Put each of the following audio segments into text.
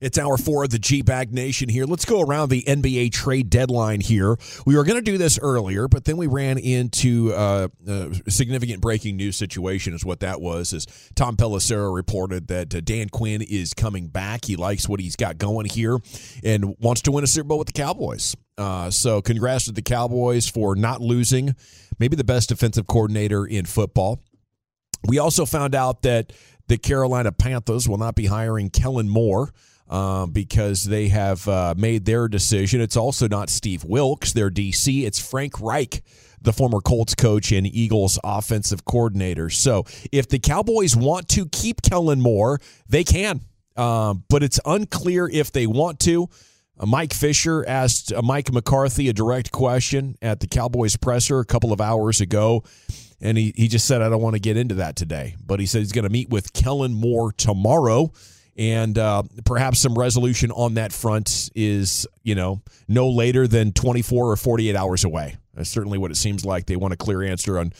It's hour four of the G Bag Nation here. Let's go around the NBA trade deadline here. We were going to do this earlier, but then we ran into uh, a significant breaking news situation, is what that was. As Tom Pelissero reported that uh, Dan Quinn is coming back. He likes what he's got going here and wants to win a Super Bowl with the Cowboys. Uh, so, congrats to the Cowboys for not losing maybe the best defensive coordinator in football. We also found out that the Carolina Panthers will not be hiring Kellen Moore uh, because they have uh, made their decision. It's also not Steve Wilks, their DC. It's Frank Reich, the former Colts coach and Eagles offensive coordinator. So if the Cowboys want to keep Kellen Moore, they can. Um, but it's unclear if they want to. Uh, Mike Fisher asked uh, Mike McCarthy a direct question at the Cowboys presser a couple of hours ago. And he, he just said, I don't want to get into that today. But he said he's going to meet with Kellen Moore tomorrow and uh, perhaps some resolution on that front is you know no later than 24 or 48 hours away. That's certainly what it seems like. They want a clear answer on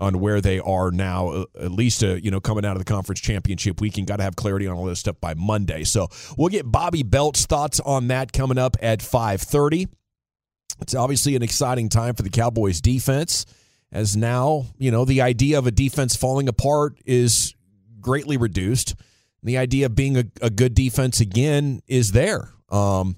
on where they are now uh, at least uh, you know coming out of the conference championship weekend got to have clarity on all this stuff by monday. So we'll get bobby belt's thoughts on that coming up at 5.30 it's obviously an exciting time for the cowboys defense as now you know the idea of a defense falling apart is greatly reduced the idea of being a, a good defense again is there. Um,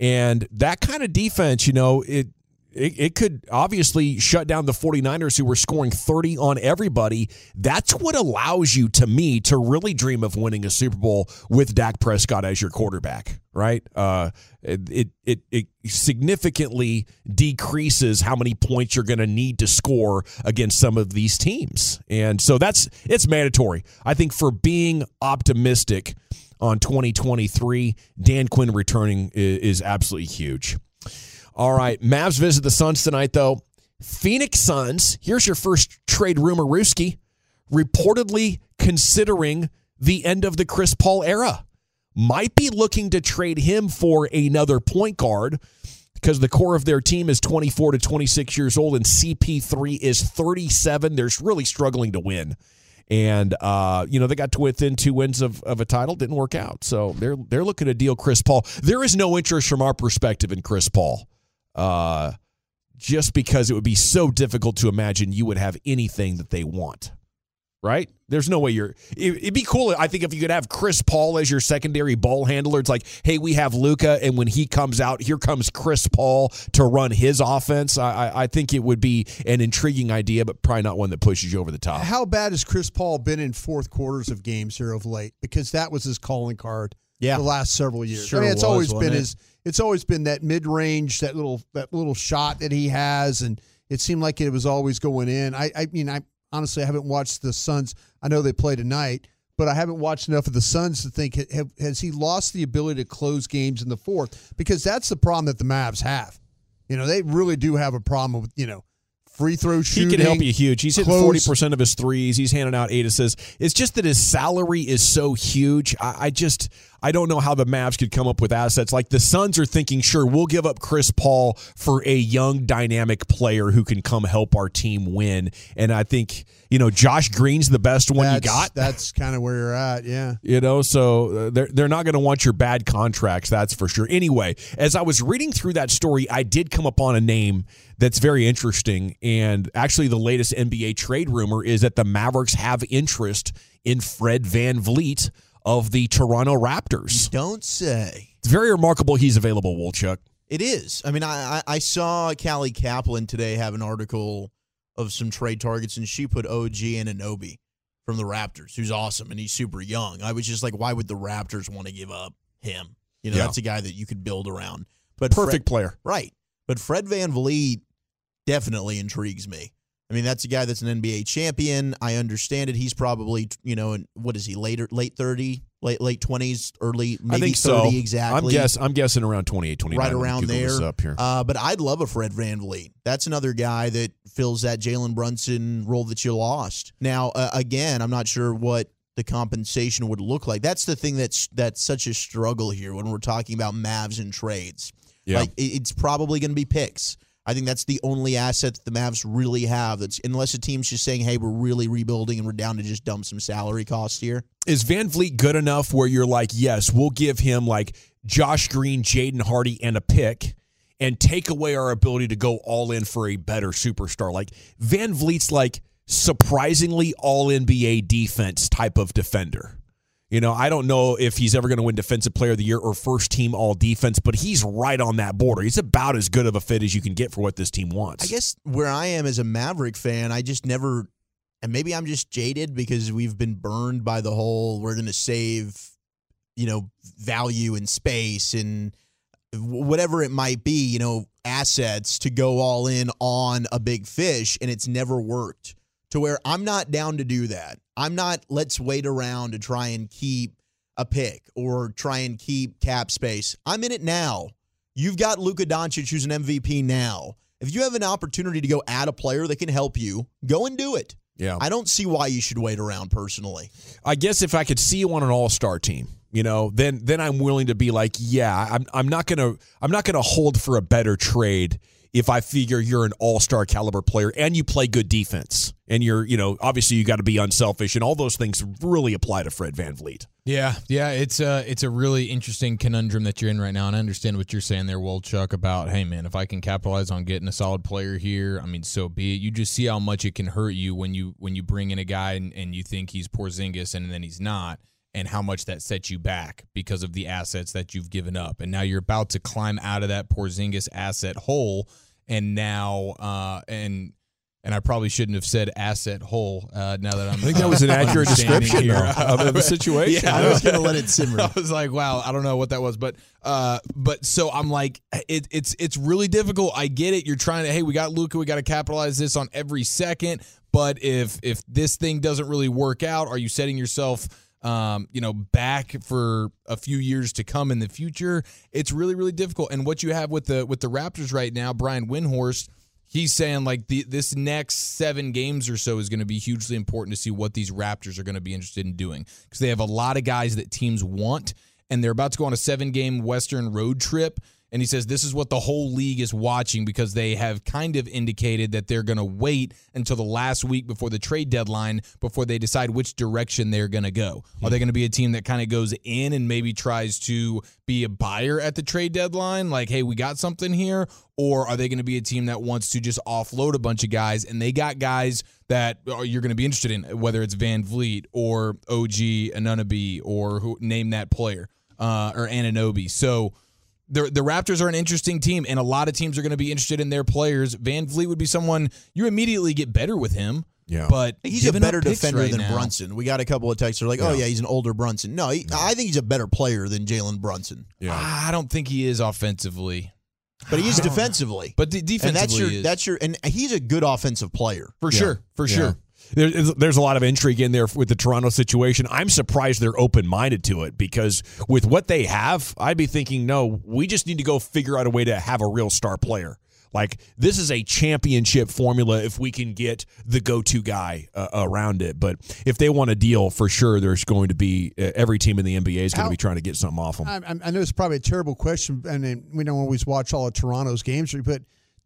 and that kind of defense, you know, it, it, it could obviously shut down the 49ers who were scoring 30 on everybody. That's what allows you, to me, to really dream of winning a Super Bowl with Dak Prescott as your quarterback, right? Uh, it, it, it significantly decreases how many points you're going to need to score against some of these teams. And so that's it's mandatory. I think for being optimistic on 2023, Dan Quinn returning is, is absolutely huge. All right, Mavs visit the Suns tonight, though. Phoenix Suns, here's your first trade rumor, Rooski, reportedly considering the end of the Chris Paul era. Might be looking to trade him for another point guard because the core of their team is 24 to 26 years old and CP3 is 37. They're really struggling to win. And uh, you know they got to within two wins of, of a title, didn't work out. So they're they're looking to deal Chris Paul. There is no interest from our perspective in Chris Paul uh, just because it would be so difficult to imagine you would have anything that they want. Right? There's no way you're. It, would be cool, I think, if you could have Chris Paul as your secondary ball handler. It's like, hey, we have Luka, and when he comes out, here comes Chris Paul to run his offense. I, I, I think it would be an intriguing idea, but probably not one that pushes you over the top. How bad has Chris Paul been in fourth quarters of games here of late? Because that was his calling card yeah. the last several years. Sure I mean, it's was, always been it? his it's always been that mid range, that little that little shot that he has, and it seemed like it was always going in. I, I mean, I honestly I haven't watched the Suns. I know they play tonight, but I haven't watched enough of the Suns to think have, has he lost the ability to close games in the fourth? Because that's the problem that the Mavs have. You know, they really do have a problem with you know free throw shooting. He can help you huge. He's hitting forty percent of his threes. He's handing out eight assists. It's just that his salary is so huge. I, I, just I don't know how the Mavs could come up with assets like the Suns are thinking. Sure, we'll give up Chris Paul for a young, dynamic player who can come help our team win. And I think you know Josh Green's the best one that's, you got. That's kind of where you're at. Yeah. You know, so uh, they're they're not going to want your bad contracts. That's for sure. Anyway, as I was reading through that story, I did come upon a name that's very interesting. And actually, the latest NBA trade rumor is that the Mavericks have interest in Fred Van VanVleet of the Toronto Raptors. Don't say. It's very remarkable he's available, Wolchuk. It is. I mean, I, I saw Callie Caplan today have an article of some trade targets, and she put OG Anunoby from the Raptors, who's awesome, and he's super young. I was just like, why would the Raptors want to give up him. You know, Yeah. that's a guy that you could build around. But Perfect Fred, player. right? But Fred VanVleet definitely intrigues me. I mean, that's a guy that's an NBA champion. I understand it. He's probably, you know, in, what is he? Later, late thirty, late late twenties, early maybe I think thirty so. exactly. I'm guess I'm guessing around 28, 29. right around there. Up here. Uh, but I'd love a Fred VanVleet. That's another guy that fills that Jalen Brunson role that you lost. Now, uh, again, I'm not sure what the compensation would look like. That's the thing that's that's such a struggle here when we're talking about Mavs and trades. Yeah. Like it's probably going to be picks. I think that's the only asset that the Mavs really have. That's unless a team's just saying, "Hey, we're really rebuilding and we're down to just dump some salary costs here." is VanVleet good enough where you're like, yes, we'll give him like Josh Green, Jaden Hardy, and a pick, and take away our ability to go all in for a better superstar? Like VanVleet's like surprisingly all NBA defense type of defender. You know, I don't know if he's ever going to win Defensive Player of the Year or First Team All Defense, but he's right on that border. He's about as good of a fit as you can get for what this team wants. I guess where I am as a Maverick fan, I just never, and maybe I'm just jaded because we've been burned by the whole we're going to save, you know, value and space and whatever it might be, you know, assets to go all in on a big fish, and it's never worked. To where I'm not down to do that. I'm not. Let's wait around to try and keep a pick or try and keep cap space. I'm in it now. You've got Luka Doncic, who's an MVP now. If you have an opportunity to go add a player that can help you, go and do it. yeah. I don't see why you should wait around personally. I guess if I could see you on an all star team, you know, then then I'm willing to be like, yeah, I'm I'm not gonna I'm not gonna hold for a better trade if I figure you're an all star caliber player and you play good defense and you're you know obviously you got to be unselfish and all those things really apply to Fred VanVleet. Yeah, yeah, it's a it's a really interesting conundrum that you're in right now, and I understand what you're saying there, Chuck, about hey man, if I can capitalize on getting a solid player here, I mean, so be it. You just see how much it can hurt you when you when you bring in a guy and, and you think he's Porzingis and then he's not, and how much that sets you back because of the assets that you've given up, and now you're about to climb out of that Porzingis asset hole, and now uh and. And I probably shouldn't have said asset hole. Uh, now that I'm, I think that was an accurate description here. though, of the situation. Yeah, I was going to let it simmer. I was like, wow, I don't know what that was, but uh, but so I'm like, it, it's it's really difficult. I get it. You're trying to, hey, we got Luka, we got to capitalize this on every second. But if if this thing doesn't really work out, are you setting yourself? Um, you know, back for a few years to come in the future, it's really, really difficult. And what you have with the with the Raptors right now, Brian Windhorst, he's saying like the, this next seven games or so is going to be hugely important to see what these Raptors are going to be interested in doing because they have a lot of guys that teams want, and they're about to go on a seven game Western road trip. And he says this is what the whole league is watching because they have kind of indicated that they're going to wait until the last week before the trade deadline before they decide which direction they're going to go. Are they going to be a team that kind of goes in and maybe tries to be a buyer at the trade deadline? Like, hey, we got something here. Or are they going to be a team that wants to just offload a bunch of guys? And they got guys that you're going to be interested in, whether it's VanVleet or OG Anunoby or who name that player uh, or Ananobi. So the the Raptors are an interesting team, and a lot of teams are going to be interested in their players. VanVleet would be someone you immediately get better with him. Yeah. but He's a better defender right than now- Brunson. We got a couple of texts that are like, "Oh yeah, he's an older Brunson." No, he, I think he's a better player than Jalen Brunson, Yeah. I don't think he is offensively, but he is defensively. but de- and defensively that's your is. that's your and he's a good offensive player. for sure, for Yeah. sure. There- There's a lot of intrigue in there with the Toronto situation. I'm surprised they're open minded to it because with what they have, I'd be thinking, no, we just need to go figure out a way to have a real star player. Like this is a championship formula if we can get the go-to guy uh, around it. But if they want a deal, for sure, there's going to be uh, every team in the NBA is going to be trying to get something off them. I, I- I know it's probably a terrible question, and then we don't always watch all of Toronto's games, but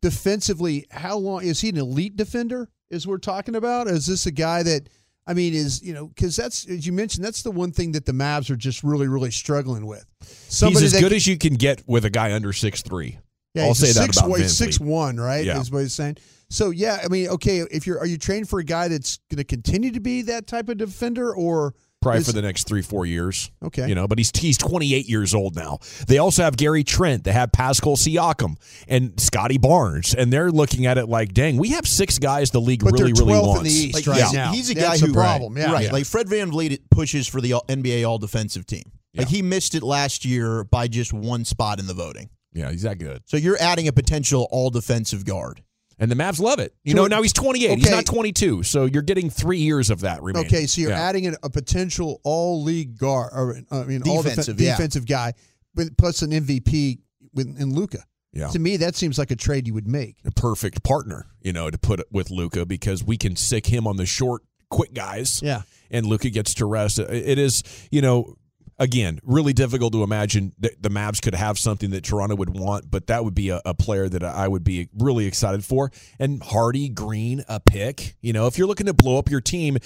defensively, how long is he an elite defender? Is we're talking about? Is this a guy that I mean is you know because that's as you mentioned that's the one thing that the Mavs are just really really struggling with. He's as good can- as you can get with a guy under six three. Yeah, I'll say that six, about one- six one, right? Yeah. Is what he's saying. So yeah, I mean, okay, if you're are you trained for a guy that's going to continue to be that type of defender, or probably is- for the next three four years. Okay. you know, but he's he's 28 years old now. They also have Gary Trent. They have Pascal Siakam and Scottie Barnes, and they're looking at it like, dang, we have six guys the league But really really 12th in wants. the East Like, right he's, now. he's a That's guy the who problem. Yeah, right. Yeah. Like Fred VanVleet pushes for the NBA All Defensive Team. Like he missed it last year by just one spot in the voting. Yeah, he's that good. So you're adding a potential all defensive guard. And the Mavs love it. You So- know, now he's 28. He's not 22. So you're getting three years of that remaining. Okay, so you're Yeah. adding an, a potential all league guard, or I mean, all Defensive, yeah. defensive guy, with plus an MVP with in Luka. Yeah. To me, that seems like a trade you would make. a perfect partner, you know, to put it with Luka because we can sick him on the short, quick guys. Yeah. And Luka gets to rest. It is, you know, again, really difficult to imagine that the Mavs could have something that Toronto would want, but that would be a, a player that I would be really excited for. And Hardy, Green, a pick. You know, if you're looking to blow up your team,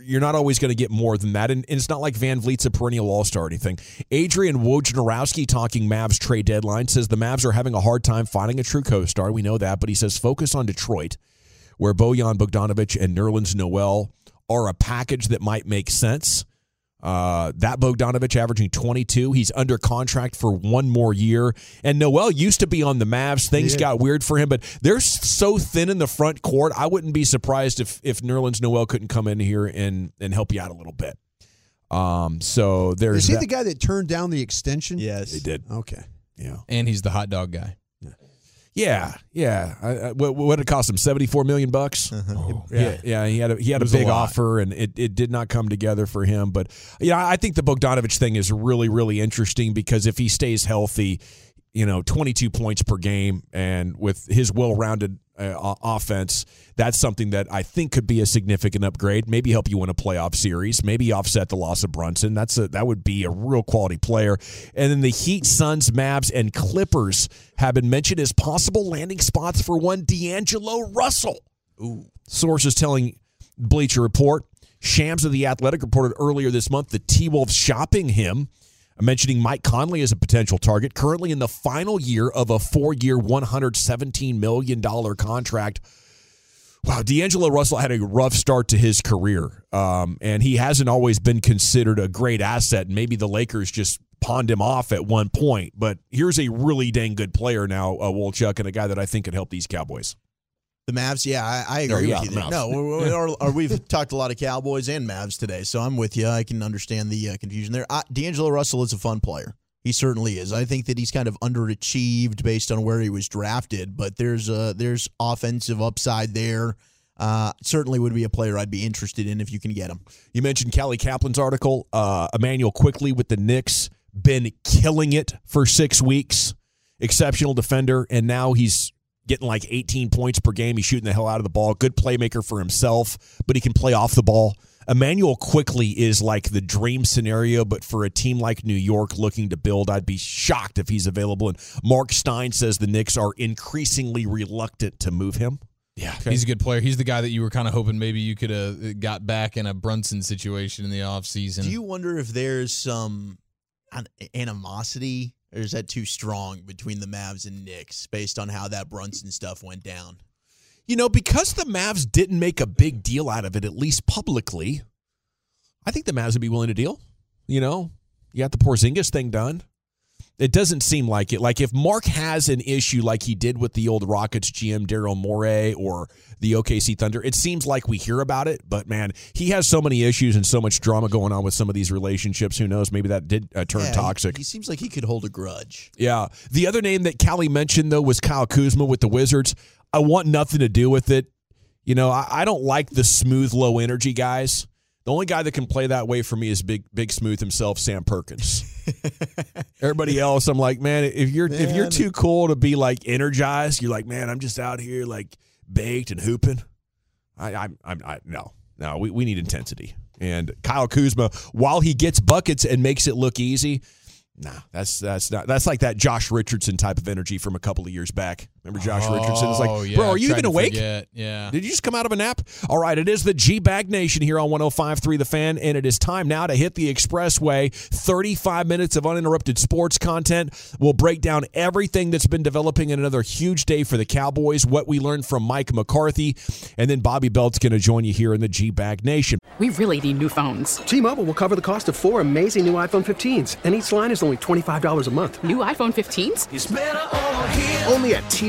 you're not always going to get more than that. And, and it's not like VanVleet's a perennial all star or anything. Adrian Wojnarowski, talking Mavs trade deadline, says the Mavs are having a hard time finding a true co star. We know that. But he says focus on Detroit, where Bojan Bogdanovic and Nerlens Noel are a package that might make sense. Uh, that Bogdanovic averaging 22. He's under contract for one more year. And Noel used to be on the Mavs. Things got weird for him, but they're so thin in the front court. I wouldn't be surprised if if Nerlens Noel couldn't come in here and and help you out a little bit. Um, so there's Is he that. the guy that turned down the extension? Yes. he did. Okay. Yeah. And he's the hot dog guy. Yeah, yeah. I, I, what, what did it cost him? Seventy four million bucks. Uh-huh. Oh. Yeah, yeah. He had a, he had a was a big offer, and it, it did not come together for him. But yeah, I think the Bogdanovic thing is really really interesting because if he stays healthy, you know, twenty two points per game, and with his well rounded uh, offense, that's something that I think could be a significant upgrade. Maybe help you win a playoff series. Maybe offset the loss of Brunson. That's a that would be a real quality player. And then the Heat, Suns, Mavs, and Clippers have been mentioned as possible landing spots for one D'Angelo Russell. Ooh. Sources telling Bleacher Report. Shams of the Athletic reported earlier this month that T Wolves shopping him, mentioning Mike Conley as a potential target, currently in the final year of a four year, $117 million contract. Wow, D'Angelo Russell had a rough start to his career, um, and he hasn't always been considered a great asset. Maybe the Lakers just pawned him off at one point, but here's a really dang good player now, uh, Wolchuk, and a guy that I think could help these Cowboys. The Mavs, yeah, I, I No, agree yeah, with you there. No, we- we are, are, we've talked a lot of Cowboys and Mavs today, so I'm with you. I can understand the uh, confusion there. Uh, D'Angelo Russell is a fun player. He certainly is. I think that he's kind of underachieved based on where he was drafted, but there's uh, there's offensive upside there. Uh, certainly would be a player I'd be interested in if you can get him. You mentioned Callie Caplan's article. Uh, Immanuel Quickley with the Knicks, been killing it for six weeks. Exceptional defender, and now he's getting like 18 points per game. He's shooting the hell out of the ball. Good playmaker for himself, but he can play off the ball. Immanuel Quickley is like the dream scenario, but for a team like New York looking to build, I'd be shocked if he's available. And Marc Stein says the Knicks are increasingly reluctant to move him. Yeah, he's a good player. He's the guy that you were kind of hoping maybe you could have uh, got back in a Brunson situation in the offseason. Do you wonder if there's some an- animosity, or is that too strong between the Mavs and Knicks based on how that Brunson stuff went down? You know, because the Mavs didn't make a big deal out of it, at least publicly, I think the Mavs would be willing to deal. You know, you got the Porzingis thing done. It doesn't seem like it. Like if Mark has an issue like he did with the old Rockets GM Daryl Morey or the OKC Thunder, it seems like we hear about it. But man, he has so many issues and so much drama going on with some of these relationships. Who knows? Maybe that did uh, turn Yeah, he- toxic. He, seems like he could hold a grudge. Yeah. The other name that Callie mentioned, though, was Kyle Kuzma with the Wizards. I want nothing to do with it. You know, I, I don't like the smooth, low energy guys. The only guy that can play that way for me is Big Big Smooth himself, Sam Perkins. Everybody else, I'm like, man, if you're if you're too cool to be like energized, you're like, man, I'm just out here like baked and hooping. I, I'm, I'm, I, no, no, we, we need intensity. And Kyle Kuzma, while he gets buckets and makes it look easy, nah, that's that's not that's like that Josh Richardson type of energy from a couple of years back. Remember Josh Richardson? It's Oh, like, yeah, bro, are you even awake? forget. Yeah. Did you just come out of a nap? All right, it is the G Bag Nation here on 105.3 The Fan, and it is time now to hit the expressway. 35 minutes of uninterrupted sports content. We'll break down everything that's been developing in another huge day for the Cowboys, what we learned from Mike McCarthy, and then Bobby Belt's going to join you here in the G Bag Nation. We really need new phones. T-Mobile will cover the cost of four amazing new iPhone 15s, and each line is only $25 a month. New iPhone 15s? Only at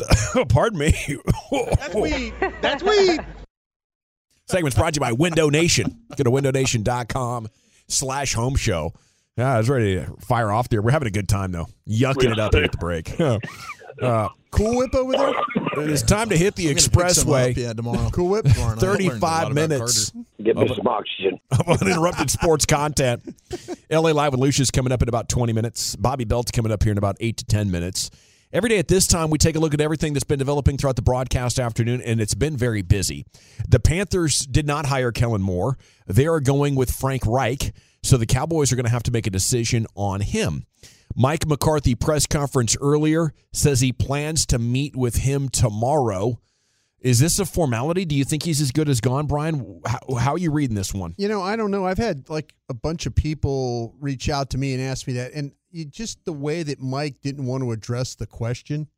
So, pardon me. That's weed. That's weed. Segment's brought to you by Window Nation. Go to windownation.com slash home show. Yeah, I was ready to fire off there. We're having a good time, though. Yucking it up here at the break. Uh, cool Whip over there? It's time to hit the expressway. Up, yeah, tomorrow. Cool Whip. 35 minutes. Get me some oxygen. Of uninterrupted sports content. LA Live with Lucia's coming up in about 20 minutes. Bobby Belt's coming up here in about 8 to 10 minutes. Every day at this time, we take a look at everything that's been developing throughout the broadcast afternoon, and it's been very busy. The Panthers did not hire Kellen Moore. They are going with Frank Reich, so the Cowboys are going to have to make a decision on him. Mike McCarthy press conference earlier says he plans to meet with him tomorrow. Is this a formality? Do you think he's as good as gone, Brian? How, how, are you reading this one? You know, I don't know. I've had like a bunch of people reach out to me and ask me that, and you, just the way that Mike didn't want to address the question.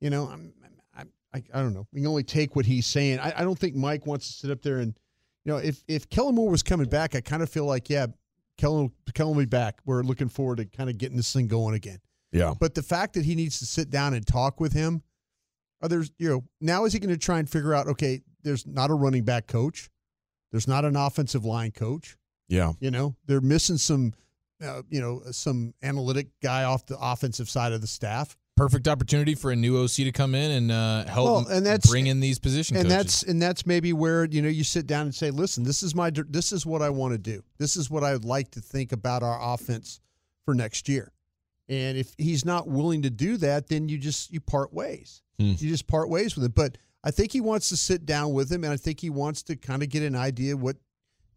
You know, I'm, I'm I, I don't know. We can only take what he's saying. I, I don't think Mike wants to sit up there and, you know, if if Kellen Moore was coming back, I kind of feel like, yeah, Kellen, Kellen will be back. We're looking forward to kind of getting this thing going again. Yeah. But the fact that he needs to sit down and talk with him, others, you know, now is he going to try and figure out, okay, there's not a running back coach, there's not an offensive line coach. Yeah. You know, they're missing some, uh, you know, some analytic guy off the offensive side of the staff. Perfect opportunity for a new OC to come in and uh, help well, and that's, bring in these position and coaches. that's and that's maybe where you know you sit down and say, listen, this is my this is what I want to do. This is what I would like to think about our offense for next year. And if he's not willing to do that, then you just you part ways. Hmm. You just part ways with it. But I think he wants to sit down with him, and I think he wants to kind of get an idea what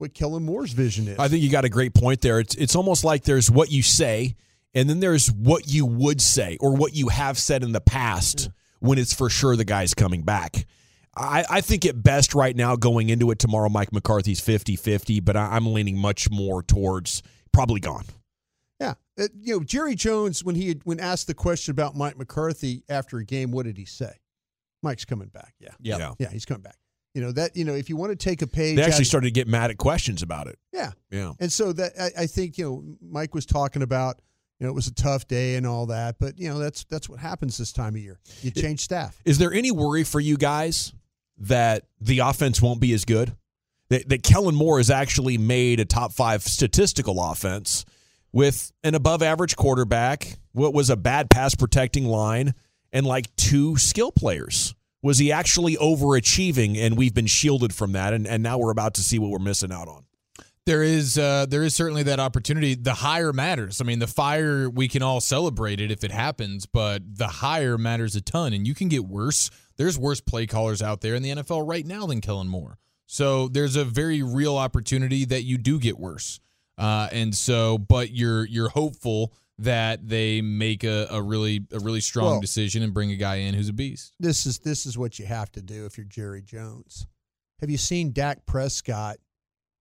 what Kellen Moore's vision is. I think you got a great point there. It's it's almost like there's what you say, and then there's what you would say or what you have said in the past when it's for sure the guy's coming back. I, I think at best right now going into it tomorrow, Mike McCarthy's 50 50, but I, I'm leaning much more towards probably gone. Yeah, uh, you know Jerry Jones when he had, when asked the question about Mike McCarthy after a game, what did he say? Mike's coming back. Yeah, yeah, yeah, yeah he's coming back. You know that you know if you want to take a page, they actually started to get mad at questions about it. Yeah, yeah, and so that I, I think you know Mike was talking about you know it was a tough day and all that, but you know that's that's what happens this time of year. You change staff. Is there any worry for you guys that the offense won't be as good? That, that Kellen Moore has actually made a top five statistical offense with an above average quarterback, what was a bad pass protecting line, and like two skill players. Was he actually overachieving and we've been shielded from that and, and now we're about to see what we're missing out on? There is uh, there is certainly that opportunity. The higher matters. I mean, the fire we can all celebrate it if it happens, but the higher matters a ton, and you can get worse. There's worse play callers out there in the NFL right now than Kellen Moore. So there's a very real opportunity that you do get worse. Uh, and so, but you're you're hopeful that they make a, a really a really strong Well- decision and bring a guy in who's a beast. This is this is what you have to do if you're Jerry Jones. Have you seen Dak Prescott?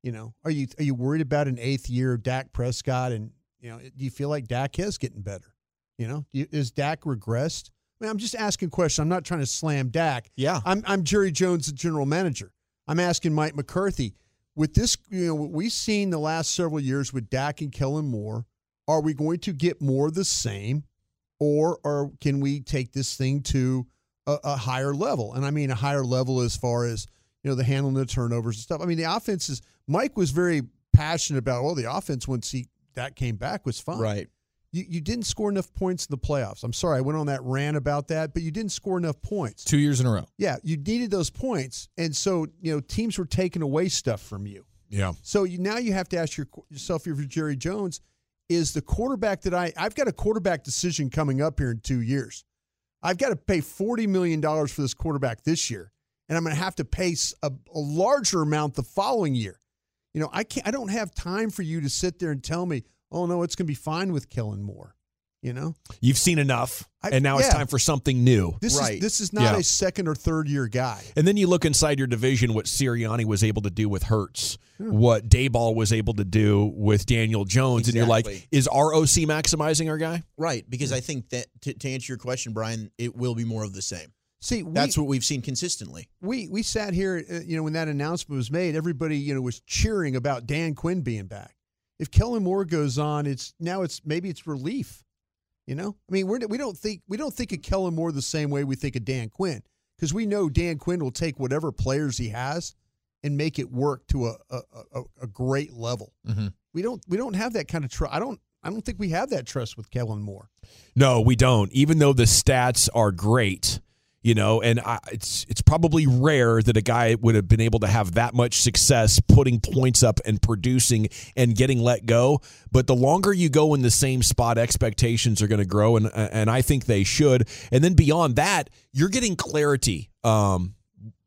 You know, are you are you worried about an eighth year of Dak Prescott? And you know, do you feel like Dak is getting better? You know, is Dak regressed? I mean, I'm just asking questions. I'm not trying to slam Dak. Yeah. I'm I'm Jerry Jones, the general manager. I'm asking Mike McCarthy with this. You know, what we've seen the last several years with Dak and Kellen Moore. Are we going to get more of the same, or or can we take this thing to a, a higher level? And I mean a higher level as far as you know the handling the turnovers and stuff. I mean the offense is. Mike was very passionate about. Oh, the offense once he that came back was fine. Right. You, you didn't score enough points in the playoffs. I'm sorry, I went on that rant about that, but you didn't score enough points. Two years in a row. Yeah, you needed those points, and so you know teams were taking away stuff from you. Yeah. So you, now you have to ask your, yourself, if you're Jerry Jones, is the quarterback that I I've got a quarterback decision coming up here in two years. I've got to pay forty million dollars for this quarterback this year, and I'm going to have to pay a larger amount the following year. You know, I can't. I don't have time for you to sit there and tell me, "Oh no, it's going to be fine with Kellen Moore." You know, You've seen enough, I- and now it's time for something new. this Right. is this is not Yeah. a second or third year guy. And then you look inside your division, what Sirianni was able to do with Hurts, what Daboll was able to do with Daniel Jones, and you're like, is ROC maximizing our guy? Right, because I think that to, to answer your question, Brian, it will be more of the same. See, we, That's what we've seen consistently. we we sat here, uh, you know, when that announcement was made, everybody, you know, was cheering about Dan Quinn being back. If Kellen Moore goes on, it's now it's maybe it's relief. You know, I mean, we're, we don't think we don't think of Kellen Moore the same way we think of Dan Quinn because we know Dan Quinn will take whatever players he has and make it work to a a, a, a great level. Mm-hmm. We don't we don't have that kind of trust. I don't I don't think we have that trust with Kellen Moore. No, we don't. Even though the stats are great, you know, and I, it's it's probably rare that a guy would have been able to have that much success putting points up and producing and getting let go. But the longer you go in the same spot, expectations are going to grow, and and I think they should. And then beyond that, you're getting clarity um,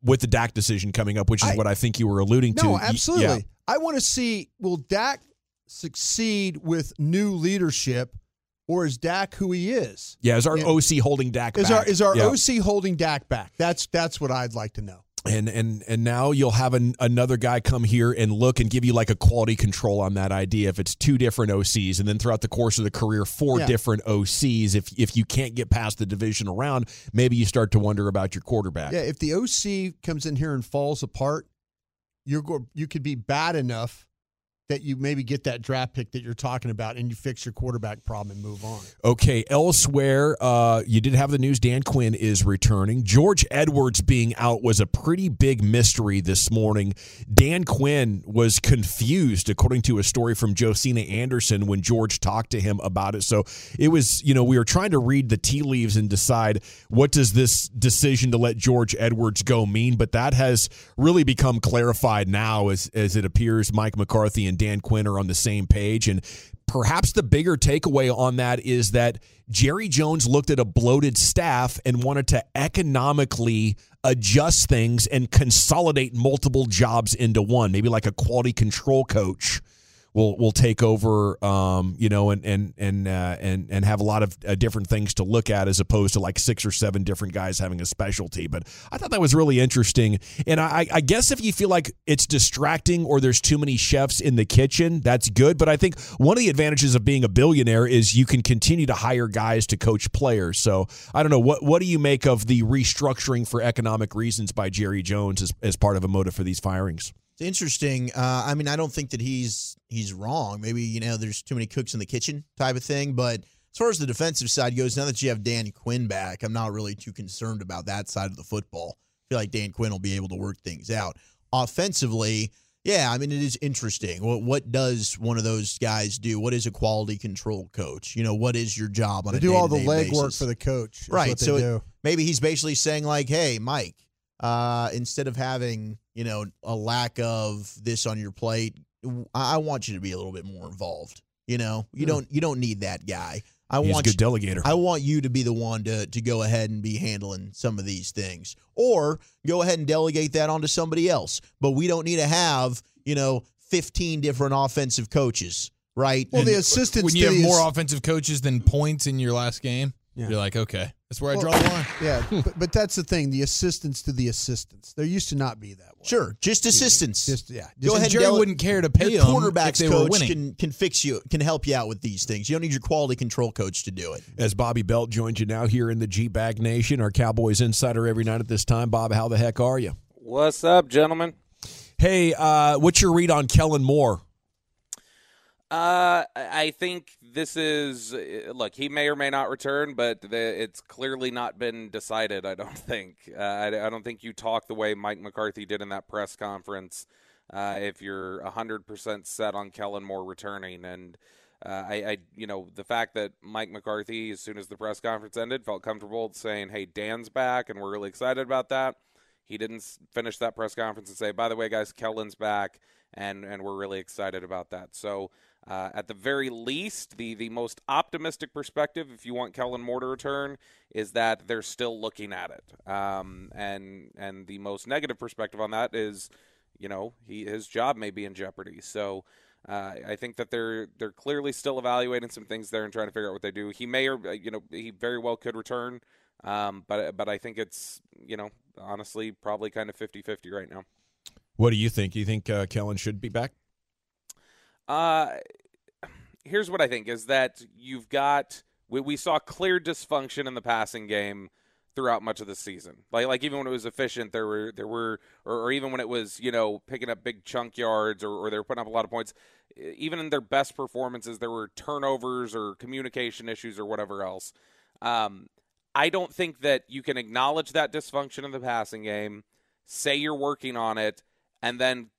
with the Dak decision coming up, which is I- what I think you were alluding to. No, absolutely. yeah. I want to see will Dak succeed with new leadership, or is Dak who he is? Yeah, is our. OC holding Dak Is back? our is our Yeah. OC holding Dak back? That's that's what I'd like to know. and and and now you'll have an, another guy come here and look and give you like a quality control on that idea if it's two different OCs and then throughout the course of the career four Yeah. different OCs if if you can't get past the division around maybe you start to wonder about your quarterback Yeah, if the OC comes in here and falls apart, you're go, you could be bad enough that you maybe get that draft pick that you're talking about and you fix your quarterback problem and move on. Okay, elsewhere, uh, you did have the news Dan Quinn is returning. George Edwards being out was a pretty big mystery this morning. Dan Quinn was confused, according to a story from Josina Anderson, when George talked to him about it. So it was, you know, we were trying to read the tea leaves and decide what does this decision to let George Edwards go mean, but that has really become clarified now as, as it appears Mike McCarthy and Dan Quinn are on the same page. And perhaps the bigger takeaway on that is that Jerry Jones looked at a bloated staff and wanted to economically adjust things and consolidate multiple jobs into one, maybe like a quality control coach will will take over um, you know and and and uh, and and have a lot of uh, different things to look at as opposed to like six or seven different guys having a specialty. But I thought that was really interesting. And I, I guess if you feel like it's distracting or there's too many chefs in the kitchen that's good. But I think one of the advantages of being a billionaire is you can continue to hire guys to coach players. So I don't know. What what do you make of the restructuring for economic reasons by Jerry Jones as, as part of a motive for these firings It's interesting. Uh, I mean, I don't think that he's he's wrong. Maybe you know, there's too many cooks in the kitchen type of thing. But as far as the defensive side goes, now that you have Dan Quinn back, I'm not really too concerned about that side of the football. I feel like Dan Quinn will be able to work things out. Offensively, yeah, I mean, it is interesting. What what does one of those guys do? What is a quality control coach? You know, what is your job on They a do all the legwork for the coach. right. so it- maybe he's basically saying like, "Hey, Mike, uh, instead of having you know a lack of this on your plate, I, I want you to be a little bit more involved. You know, you Hmm. don't you don't need that guy. I He's a want good you, delegator. I want you to be the one to to go ahead and be handling some of these things, or go ahead and delegate that onto somebody else. But we don't need to have you know 15 different offensive coaches. right? Well, the And assistants when you have more ass- offensive coaches than points in your last game, Yeah. you're like, okay, that's where I draw the line. Yeah, but, but that's the thing. The assistance to the assistance. There used to not be that way. Sure, just assistance. Just yeah. Go ahead, Jerry dele- wouldn't care to pay your them if quarterbacks they coach winning. can can fix you, can help you out with these things. You don't need your quality control coach to do it. As Bobby Belt joins you now here in the G Bag Nation, our Cowboys insider every night at this time. Bob, how the heck are you? What's up, gentlemen? Hey, uh, what's your read on Kellen Moore? Uh, I think this is uh, look. He may or may not return, but the, it's clearly not been decided. I don't think. Uh, I, I don't think you talk the way Mike McCarthy did in that press conference. Uh, if you're hundred percent set on Kellen Moore returning, and uh, I, I, you know, the fact that Mike McCarthy, as soon as the press conference ended, felt comfortable saying, "Hey, Dan's back," and we're really excited about that. He didn't finish that press conference and say, "By the way, guys, Kellen's back," and and we're really excited about that. So. Uh, at the very least, the, the most optimistic perspective, if you want Kellen Moore to return, is that they're still looking at it. Um, and and the most negative perspective on that is, you know, he his job may be in jeopardy. So uh, I think that they're they're clearly still evaluating some things there and trying to figure out what they do. He may or you know he very well could return, um, but but I think it's you know honestly probably kind of 50-50 right now. What do you think? You think uh, Kellen should be back? Uh, here's what I think is that you've got we, we saw clear dysfunction in the passing game throughout much of the season. Like like even when it was efficient, there were there were or, or even when it was you know picking up big chunk yards or, or they were putting up a lot of points. Even in their best performances, there were turnovers or communication issues or whatever else. Um, I don't think that you can acknowledge that dysfunction in the passing game, say you're working on it, and then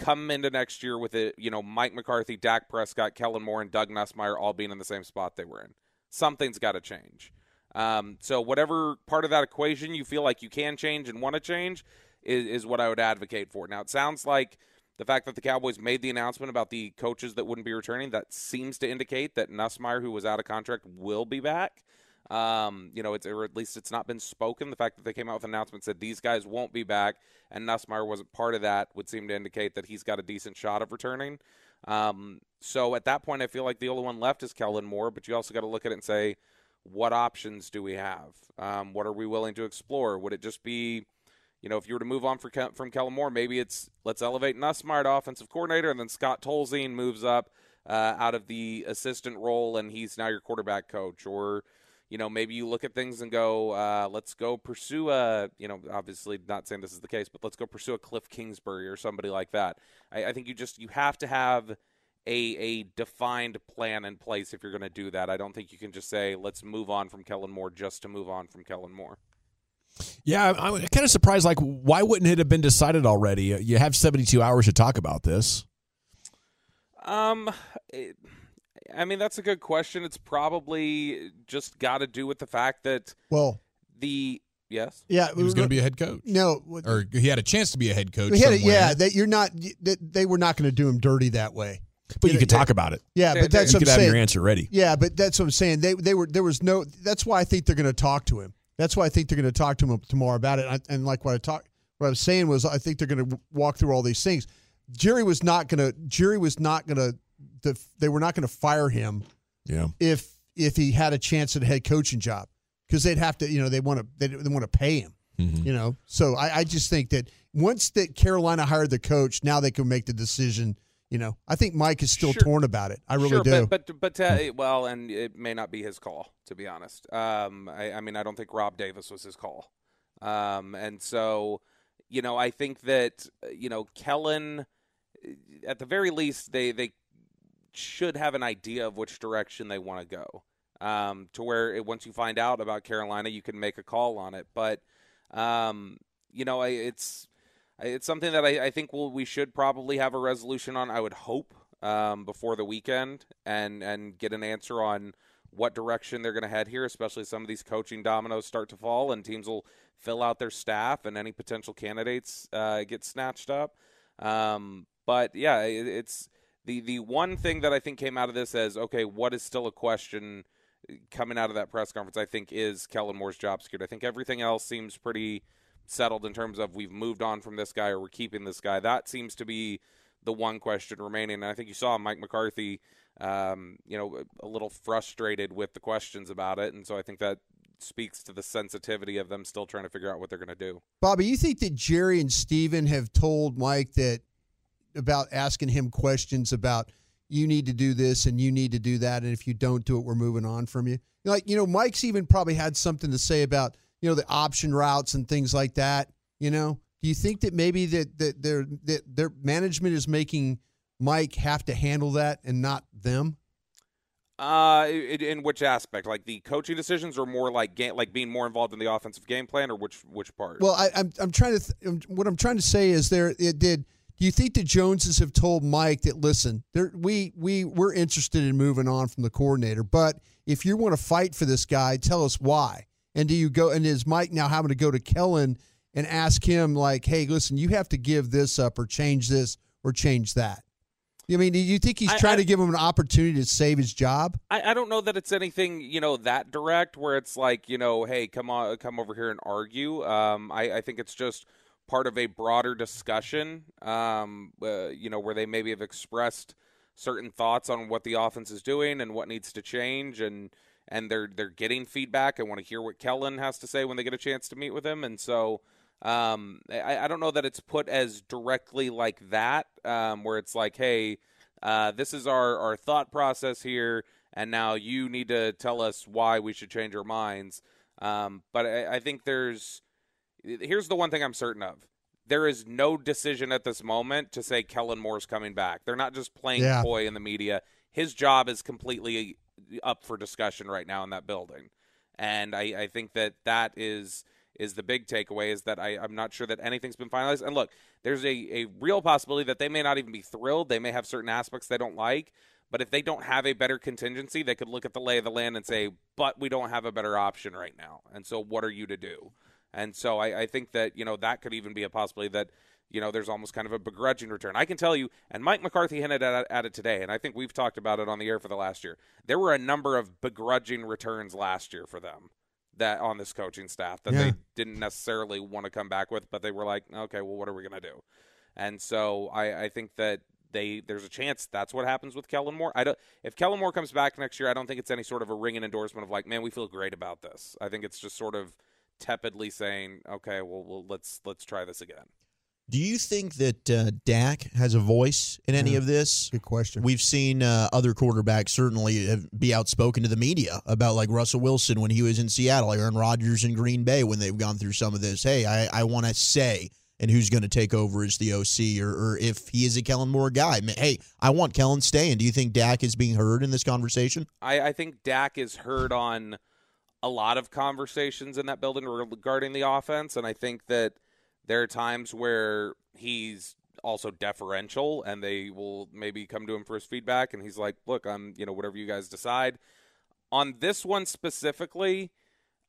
come into next year with it, you know, Mike McCarthy, Dak Prescott, Kellen Moore, and Doug Nussmeier all being in the same spot they were in. Something's got to change. Um, so whatever part of that equation you feel like you can change and want to change is, is what I would advocate for. Now it sounds like the fact that the Cowboys made the announcement about the coaches that wouldn't be returning that seems to indicate that Nussmeier, who was out of contract, will be back. Um, you know, it's or at least it's not been spoken. The fact that they came out with an announcement said these guys won't be back, and Nussmeier wasn't part of that would seem to indicate that he's got a decent shot of returning. Um, so at that point, I feel like the only one left is Kellen Moore, but you also got to look at it and say, what options do we have? Um, what are we willing to explore? Would it just be, you know, if you were to move on for, from Kellen Moore, maybe it's let's elevate Nussmeier to offensive coordinator, and then Scott Tolzien moves up uh, out of the assistant role, and he's now your quarterback coach, or you know, maybe you look at things and go, uh, let's go pursue a, you know, obviously not saying this is the case, but let's go pursue a Cliff Kingsbury or somebody like that. I, I think you just you have to have a a defined plan in place if you're going to do that. I don't think you can just say let's move on from Kellen Moore just to move on from Kellen Moore. Yeah, I'm kind of surprised. Like, why wouldn't it have been decided already? You have 72 hours to talk about this. Um, it, I mean that's a good question. It's probably just got to do with the fact that Well, the yes, yeah, He was going to be a head coach. No, Or he had a chance to be a head coach. we had it, somewhere. yeah, that you're not. That they were not going to do him dirty that way. But you know, could talk about it. Yeah, but that's you what I'm could have saying. your answer ready. Yeah, but that's what I'm saying. They they were there was no. That's why I think they're going to talk to him. That's why I think they're going to talk to him tomorrow about it. And, I, and like what I talked, what I was saying was, I think they're going to walk through all these things. Jerry was not going to. Jerry was not going to. They were not going to fire him Yeah. if if he had a chance at a head coaching job because they'd have to. You know, they want to. They, they want to pay him. Mm-hmm. You know, so I, I just think that once that Carolina hired the coach, now they can make the decision. You know, I think Mike is still Sure. torn about it. I really sure, do. But but, but uh, well, and it may not be his call to be honest. Um, I, I mean, I don't think Rob Davis was his call. Um, and so, you know, I think that you know Kellen, at the very least, they they should have an idea of which direction they want to go. Um, to where it, once you find out about Carolina, you can make a call on it. But um, you know, it's it's something that I, I think we'll, we should probably have a resolution on. I would hope um, before the weekend and and get an answer on what direction they're going to head here. Especially some of these coaching dominoes start to fall, and teams will fill out their staff, and any potential candidates uh, get snatched up. Um, but yeah, it, it's the the one thing that I think came out of this as okay, what is still a question coming out of that press conference? I think is Kellen Moore's job secured. I think everything else seems pretty settled in terms of we've moved on from this guy or we're keeping this guy. That seems to be the one question remaining. And I think you saw Mike McCarthy um, you know, a little frustrated with the questions about it, and so I think that speaks to the sensitivity of them still trying to figure out what they're going to do. Bobby, you think that Jerry and Stephen have told Mike that about asking him questions about you need to do this and you need to do that, and if you don't do it, we're moving on from you. Like you know, Mike's even probably had something to say about you know the option routes and things like that. You know, do you think that maybe that that their that their management is making Mike have to handle that and not them? Uh, in, in which aspect? Like the coaching decisions, or more like game, like being more involved in the offensive game plan, or which which part? Well, I, I'm I'm trying to th- what I'm trying to say is there it did. Do you think the Joneses have told Mike that listen, we we we're interested in moving on from the coordinator, but if you want to fight for this guy, tell us why. And do you go and is Mike now having to go to Kellen and ask him like, hey, listen, you have to give this up or change this or change that? I mean, do you think he's I- trying I- to give him an opportunity to save his job? I, I don't know that it's anything you know that direct where it's like you know hey come on come over here and argue um, I, I think it's just part of a broader discussion um, uh, you know where they maybe have expressed certain thoughts on what the offense is doing and what needs to change and and they're they're getting feedback I want to hear what Kellen has to say when they get a chance to meet with him and so um, I, I don't know that it's put as directly like that um, where it's like hey uh, this is our, our thought process here, and now you need to tell us why we should change our minds. Um, but I, I think there's here's the one thing I'm certain of. There is no decision at this moment to say Kellen Moore's coming back. They're not just playing Yeah. coy in the media. His job is completely up for discussion right now in that building, and I, I think that that is is the big takeaway is that I, I'm not sure that anything's been finalized. And look, there's a, a real possibility that they may not even be thrilled. They may have certain aspects they don't like. But if they don't have a better contingency, they could look at the lay of the land and say, but we don't have a better option right now. And so what are you to do? And so I, I think that, you know, that could even be a possibility that, you know, there's almost kind of a begrudging return. I can tell you, and Mike McCarthy hinted at, at it today, and I think we've talked about it on the air for the last year. There were a number of begrudging returns last year for them that on this coaching staff that Yeah. they didn't necessarily want to come back with, but they were like, okay, well, what are we going to do? And so I, I think that they there's a chance that's what happens with Kellen Moore. I don't if Kellen Moore comes back next year, I don't think it's any sort of a ringing endorsement of like, man, we feel great about this. I think it's just sort of tepidly saying, okay, well, well let's let's try this again. Do you think that uh, Dak has a voice in any Yeah. of this? Good question. We've seen uh, other quarterbacks certainly have- be outspoken to the media about like Russell Wilson when he was in Seattle, Aaron Rodgers in Green Bay when they've gone through some of this. Hey, I, I want to say, and who's going to take over as the OC, or, or if he is a Kellen Moore guy. I mean, Hey, I want Kellen staying. Do you think Dak is being heard in this conversation? I, I think Dak is heard on a lot of conversations in that building regarding the offense, and I think that there are times where he's also deferential, and they will maybe come to him for his feedback, and he's like, "Look, I'm you know whatever you guys decide." On this one specifically,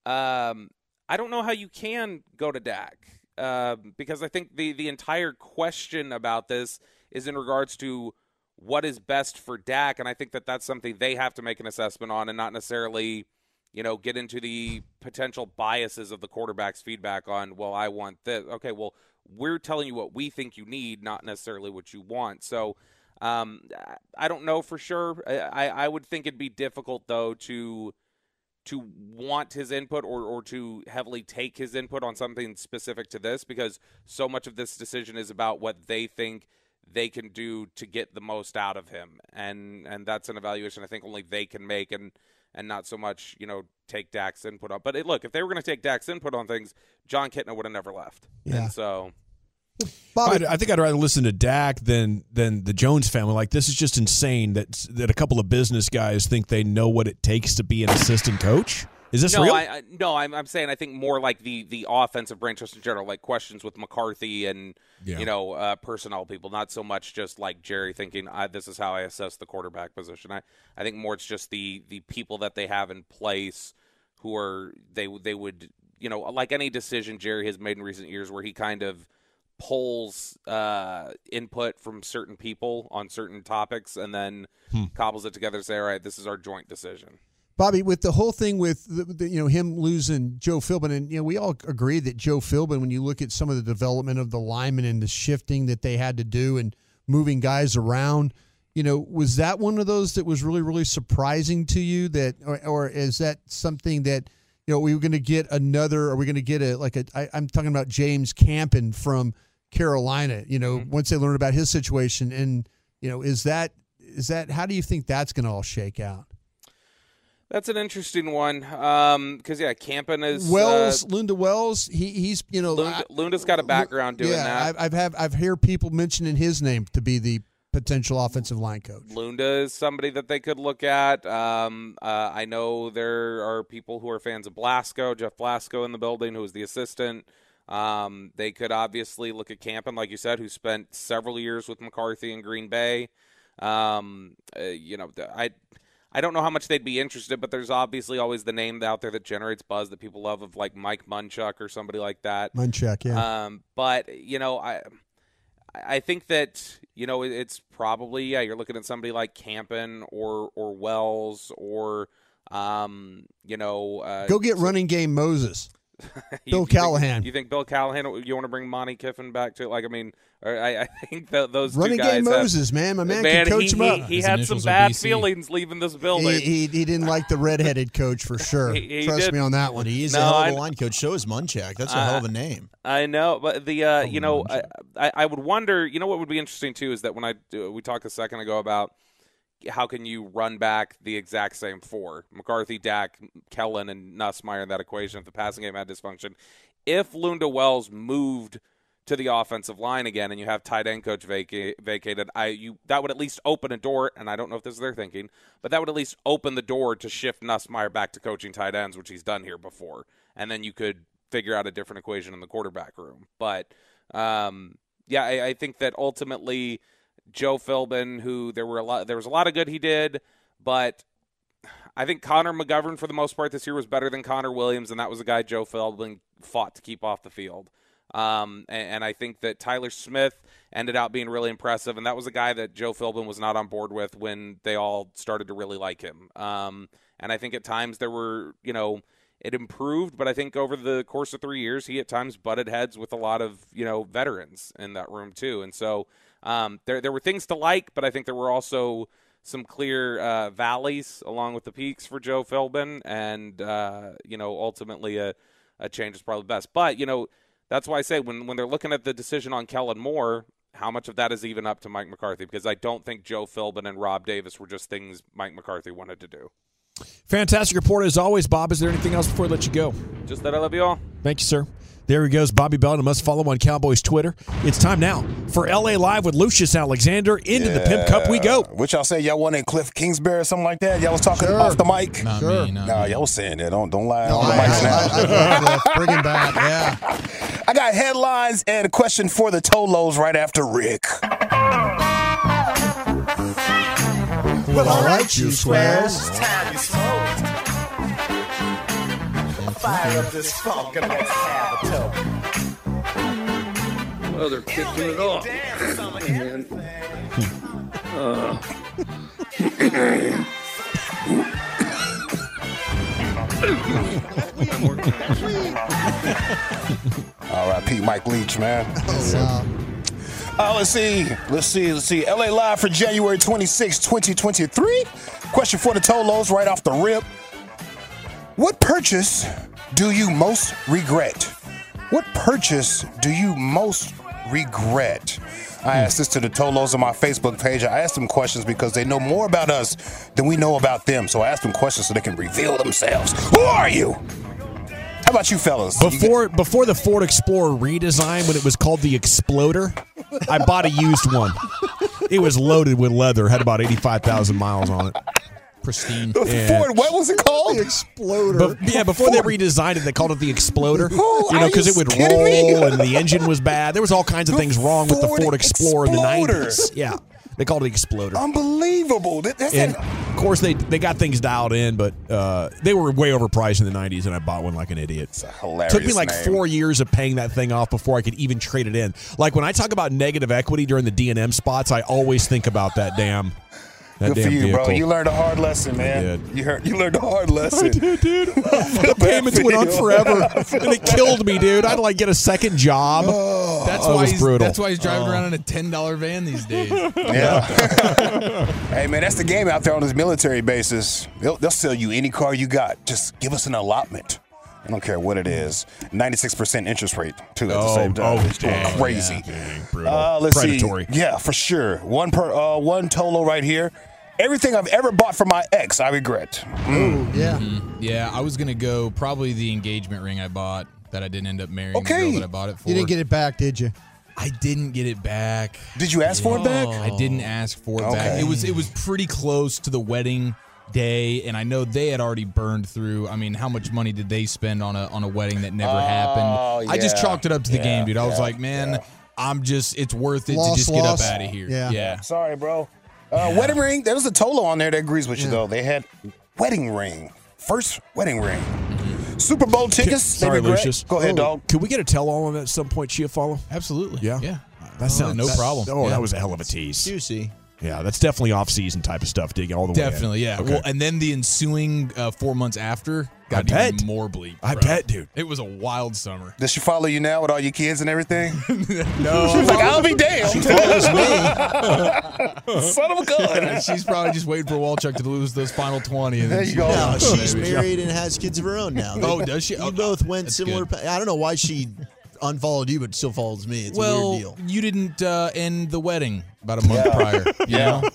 um, I don't know how you can go to Dak um, because I think the the entire question about this is in regards to what is best for Dak, and I think that that's something they have to make an assessment on, and not necessarily, you know, get into the potential biases of the quarterback's feedback on. Well, I want this. Okay, well, we're telling you what we think you need, not necessarily what you want. So. Um, I don't know for sure. I, I would think it'd be difficult though to to want his input or, or to heavily take his input on something specific to this because so much of this decision is about what they think they can do to get the most out of him and and that's an evaluation I think only they can make and and not so much you know take Dak's input on but it, look if they were going to take Dak's input on things Jon Kitna would have never left Yeah. and so Bobby, I, I think I'd rather listen to Dak than than the Jones family. Like this is just insane that that a couple of business guys think they know what it takes to be an assistant coach. Is this no, real? I, I, no, I'm, I'm saying I think more like the the offensive branch just in general, like questions with McCarthy and Yeah. you know uh, personnel people, not so much just like Jerry thinking I, this is how I assess the quarterback position. I, I think more it's just the the people that they have in place who are they they would you know like any decision Jerry has made in recent years where he kind of pulls uh, input from certain people on certain topics and then Hmm. cobbles it together to say all right this is our joint decision. Bobby, with the whole thing with the, the, you know him losing Joe Philbin, and you know we all agree that Joe Philbin, when you look at some of the development of the linemen and the shifting that they had to do and moving guys around, you know, was that one of those that was really, really surprising to you? That, or, or is that something that, you know, we were going to get another? Are we going to get a like a? I, I'm talking about James Campen from Carolina. You know, mm-hmm. once they learn about his situation, and you know, is that is that how do you think that's going to all shake out? That's an interesting one. Um, because yeah, Campen is Wells, uh, Lunda Wells. He he's you know Lunda, Lunda's got a background doing yeah, that. I've, I've have I've heard people mentioning his name to be the potential offensive line coach. Lunda is somebody that they could look at. Um, uh, I know there are people who are fans of Blasko, Jeff Blasko in the building, who is the assistant. Um, they could obviously look at Campen, like you said, who spent several years with McCarthy in Green Bay. Um, uh, you know, I. I don't know how much they'd be interested, but there's obviously always the name out there that generates buzz that people love of like Mike Munchak or somebody like that. Munchak, yeah. Um, but you know, I I think that you know it's probably yeah you're looking at somebody like Campen or or Wells or um, you know uh, Go get running game Moses. you- Bill you think- Callahan. you think Bill Callahan? You want to bring Monte Kiffin back to it? like I mean, or I, I think that those Running two guys game have- Moses, man, my man, can coach he, him up. he, he His had some bad feelings leaving this building. He, he, he didn't like the redheaded coach for sure. He- he Trust did. me on that one. He's is No, a hell of I- a line coach. So is Munchak. That's a Uh, hell of a name. I know, but the uh, you know, I, I I would wonder. You know, what would be interesting too is that when I do, we talked a second ago about how can you run back the exact same four McCarthy, Dak, Kellen, and Nussmeier in that equation if the passing game had dysfunction. If Lunda Wells moved to the offensive line again and you have tight end coach vaca- vacated, I you that would at least open a door. And I don't know if this is their thinking, but that would at least open the door to shift Nussmeier back to coaching tight ends, which he's done here before, and then you could figure out a different equation in the quarterback room. But um, yeah, I, I think that ultimately Joe Philbin, who there were a lot, there was a lot of good he did, but I think Connor McGovern for the most part this year was better than Connor Williams, and that was a guy Joe Philbin fought to keep off the field. Um, and, and I think that Tyler Smith ended out being really impressive, and that was a guy that Joe Philbin was not on board with when they all started to really like him. Um, and I think at times there were, you know, it improved, but I think over the course of three years, he at times butted heads with a lot of you know veterans in that room too, and so um, there there were things to like, but I think there were also some clear uh, valleys along with the peaks for Joe Philbin, and uh, you know ultimately a, a change is probably best. But you know that's why I say when when they're looking at the decision on Kellen Moore, how much of that is even up to Mike McCarthy? Because I don't think Joe Philbin and Rob Davis were just things Mike McCarthy wanted to do. Fantastic report as always, Bob. Is there anything else before I let you go? Just that I love you all. Thank you, sir. There he goes, Bobby Belt, and must follow on Cowboys Twitter. It's time now for LA Live with Lucius Alexander. Into the Pimp Cup we go. What y'all say? Y'all wanted Cliff Kingsbury or something like that? Y'all was talking off the mic. Not Sure. me, not no, y'all was saying that. Don't don't lie No, on the I- mics now. I- I love Cliff. Bring him back. Yeah. I got headlines and a question for the Tolos right after Rick. Well, all right, you squares. It's time you smoke. Fire up this funk and let's have a toke. Well, they're kicking it off. And, uh, All right, Pete Mike Leach, man. Oh, Uh, let's see. Let's see. Let's see. LA Live for January 26, 2023. Question for the Tolos right off the rip. What purchase do you most regret? What purchase do you most regret? I asked this to the Tolos on my Facebook page. I asked them questions because they know more about us than we know about them. So I asked them questions so they can reveal themselves. Who are you? How about you fellas? Before before the Ford Explorer redesign, when it was called the Exploder, I bought a used one. It was loaded with leather, had about eighty five thousand miles on it, pristine. Ford, what was it called? The Exploder. Be- yeah, before they redesigned it, they called it the Exploder. Oh, you know, because it would kidding me? roll and the engine was bad. There was all kinds of things wrong with the Ford Ford Explorer in the nineties. Yeah, they called it the Exploder. Unbelievable. That- That's And an- of course, they they got things dialed in, but uh, they were way overpriced in the '90s, and I bought one like an idiot. hilarious Took me like name. four years of paying that thing off before I could even trade it in. Like when I talk about negative equity during the D and M spots, I always think about that damn That Good for you, bro. You learned a hard lesson, man. You heard. You learned a hard lesson. I did, dude. The payments went on forever, and it killed me, dude. I had to like get a second job. That's Oh, why he's brutal. that's why he's driving around in a ten dollar van these days. Yeah. hey, man, that's the game out there on those military bases. They'll, they'll sell you any car you got. Just give us an allotment. I don't care what it is. 96% interest rate, too, at the Oh, same time. oh, dang. crazy. Dang, brutal. Uh, let's Predatory. see. Yeah, for sure. One per uh, one Tolo right here. Everything I've ever bought for my ex, I regret. Mm. Yeah. Yeah, I was gonna go probably the engagement ring I bought that I didn't end up marrying Okay. the girl that I bought it for. You didn't get it back, did you? I didn't get it back. Did you ask for it back? I didn't ask for it back. It was it was pretty close to the wedding day, and I know they had already burned through. I mean, how much money did they spend on a on a wedding that never Oh, happened? I just chalked it up to the Yeah, game, dude. I was like, man, I'm just it's worth it Loss, to just get up out of here. Yeah. yeah. Sorry, bro. Uh, Wedding ring. There was a Tolo on there that agrees with you, Yeah. though. They had wedding ring. First wedding ring. Super Bowl tickets. Sorry, they regret. Lucius. Go ahead, Oh, dog. Could we get a tell all on that at some point, Chia follow? Absolutely. Yeah. Yeah. That sounds no problem. Oh, Yeah. that was a hell of a tease. Juicy. Yeah, that's definitely off season type of stuff. Digging all the way. Definitely, yeah. Okay. Well, and then the ensuing uh, four months after got I even bet. more bleak. I bro. bet, dude. It was a wild summer. Does she follow you now with all your kids and everything? No, She was like, I'll be damned. She follows Son of a gun. She's probably just waiting for Walchuk to lose those final twenty. And then There you she- go. No, she's married and has kids of her own now. Oh, does she? You Oh, both went similar. Pa- I don't know why she unfollowed you, but still follows me. It's a Well, weird deal. you didn't uh, end the wedding about a month Yeah. prior. You Yeah. know?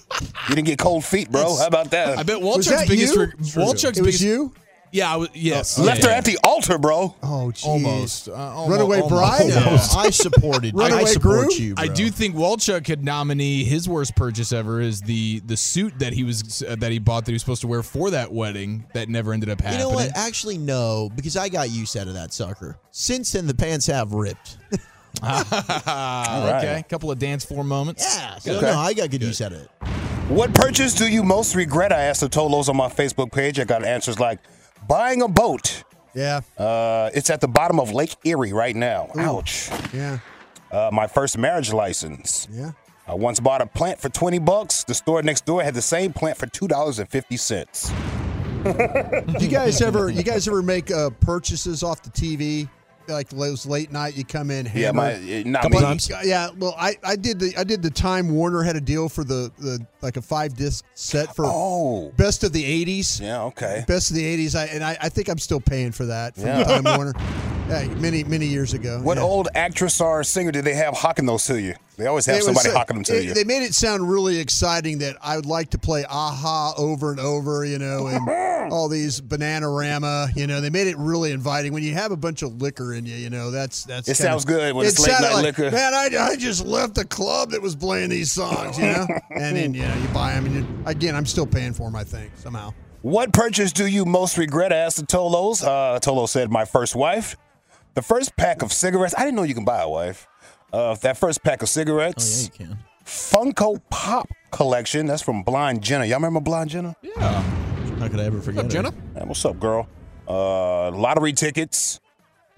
You didn't get cold feet, bro. How about that? I bet Was Walchuk's biggest. you? reg- Walchuk's biggest. you? Yeah, I was, yes. Left yeah, her at the altar, bro. Oh, geez. Almost. Uh, almo- Runaway almost. bride? No, I supported. I Runaway support groom? you. Bro. I do think Walchuk could nominee his worst purchase ever is the the suit that he was uh, that he bought that he was supposed to wear for that wedding that never ended up happening. You know what? Actually, no, because I got use out of that sucker. Since then, the pants have ripped. Okay, a couple of dance floor moments. Yeah, so Okay. no, I got good, use out of it. What purchase do you most regret? I asked the Tolos on my Facebook page. I got answers like buying a boat. Yeah. Uh, it's at the bottom of Lake Erie right now. Ouch. Yeah. Uh, my first marriage license. Yeah. I once bought a plant for 20 bucks. The store next door had the same plant for $2.50. You guys ever you guys ever make uh, purchases off the TV? Like those late night, you come in. Yeah, my, uh, not Couple me. times. Yeah, well, I, I did the I did the Time Warner had a deal for the, the like a five disc set for Oh. best of the '80s. Yeah, okay. Best of the '80s. I and I, I think I'm still paying for that from Yeah. Time Warner. Yeah, many many years ago. What yeah. old actress or singer did they have hawking those to you? They always have It somebody uh, hawking them to it- you. They made it sound really exciting that I would like to play a-ha over and over, you know, and all these Bananarama, you know. They made it really inviting. When you have a bunch of liquor in you, you know, that's that's. It kinda- sounds good when it it's late night like, liquor. Man, I, I just left the club that was playing these songs, you know, and then you know you buy them, and you, again, I'm still paying for them. I think somehow. What purchase do you most regret? I asked the Tolos. Uh, Tolo said, my first wife. The first pack of cigarettes. I didn't know you can buy a wife. Uh, that first pack of cigarettes. Oh, yeah, you can. Funko Pop collection. That's from Blind Jenna. Y'all remember Blind Jenna? Yeah. How could I ever forget Up, it? Jenna? Yeah, what's up, girl? Uh, lottery tickets.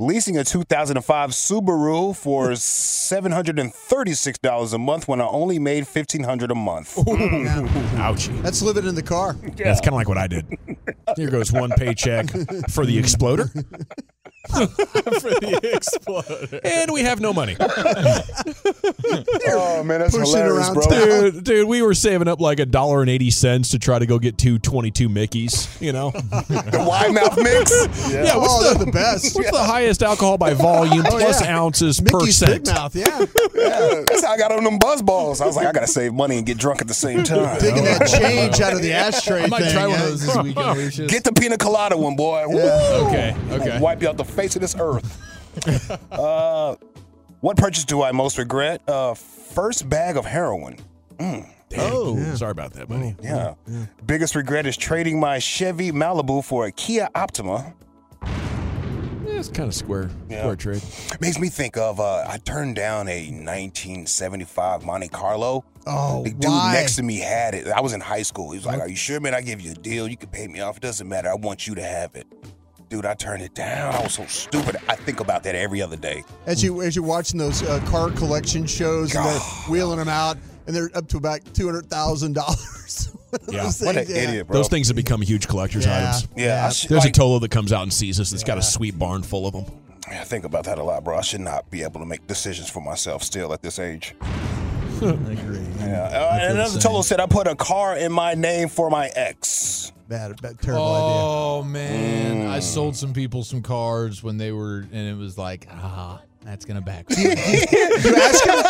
Leasing a 2005 Subaru for $736 a month when I only made $1,500 a month. Ouchie. That's living in the car. That's kind of like what I did. Here goes one paycheck for the exploder. For the exploder. And we have no money. oh, man, that's Pushing hilarious, bro. Dude, dude, we were saving up like a dollar and eighty cents to try to go get two 22 Mickeys, you know? The wide mouth mix. Yeah, what's oh, the, the best. What's the highest alcohol by volume Oh, plus yeah. ounces Mickey's per Big cent? Mouth, yeah. Yeah, that's how I got on them buzz balls. I was like, I gotta save money and get drunk at the same time. Digging that change out of the ashtray I might thing. try one of those this weekend, Lucius. Get the pina colada one, boy. Woo! Okay, okay. Wipe you out the face of this earth. uh, what purchase do I most regret? Uh, first bag of heroin. Oh, sorry about that, buddy. Yeah. Biggest regret is trading my Chevy Malibu for a Kia Optima. Yeah, it's kind of square, Yeah. square trade. Makes me think of uh, I turned down a 1975 Monte Carlo. Oh, The dude why? next to me had it. I was in high school. He was like, "Are you sure, man? I give you a deal. You can pay me off. It doesn't matter. I want you to have it." Dude, I turned it down. I was so stupid. I think about that every other day. as you as you're watching those uh, car collection shows and they're wheeling them out and they're up to about two hundred thousand dollars. Yeah. Those What an things, yeah. idiot, bro. Those things have become huge collector's Yeah. items. Yeah, I should- There's like- a Tolo that comes out and sees us that's got a sweet barn full of them. I think about that a lot, bro. I should not be able to make decisions for myself still at this age. I agree. Yeah. Uh, and another same. Tolo said, I put a car in my name for my ex. Bad, bad, terrible idea. Oh man, Mm. I sold some people some cards when they were, and it was like, ah, that's gonna backfire. idea. You ask him?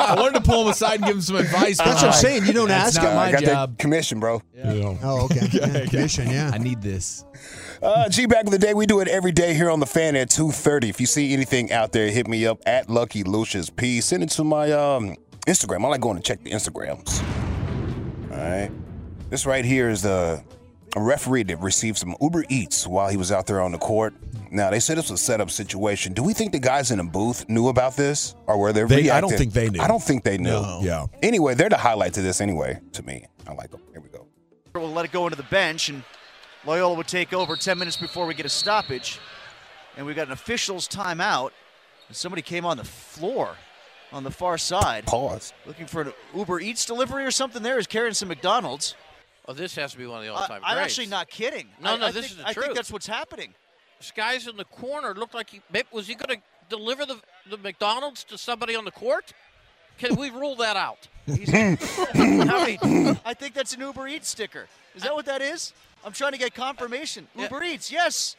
I wanted to pull him aside and give him some advice. but That's what I'm saying. You don't that's ask not him. my I got job. that commission, bro. Oh, okay. Yeah, commission, yeah. I need this. Uh, G back of the day, we do it every day here on the fan at two thirty. If you see anything out there, hit me up at Lucky Lucius P. Send it to my um, Instagram. I like going to check the Instagrams. All right, this right here is the a referee that received some Uber Eats while he was out there on the court. Now they said this was a setup situation. Do we think the guys in the booth knew about this, or were they? They- I don't think they knew. I don't think they knew. No. Yeah. Anyway, they're the highlight to this. Anyway, to me, I like them. Here we go. We'll let it go into the bench, and Loyola would take over 10 minutes before we get a stoppage. And we got an official's timeout. And somebody came on the floor on the far side. Pause. Looking for an Uber Eats delivery or something there. Is carrying some McDonald's. Oh, this has to be one of the all-time I'm actually not kidding. No, I, no, I this think, is the I truth. think that's what's happening. This guy's in the corner. Looked like he was he going to deliver the the McDonald's to somebody on the court. Can we rule that out? I, mean, I think that's an Uber Eats sticker. Is that what that is? I'm trying to get confirmation. Uber Eats, yes.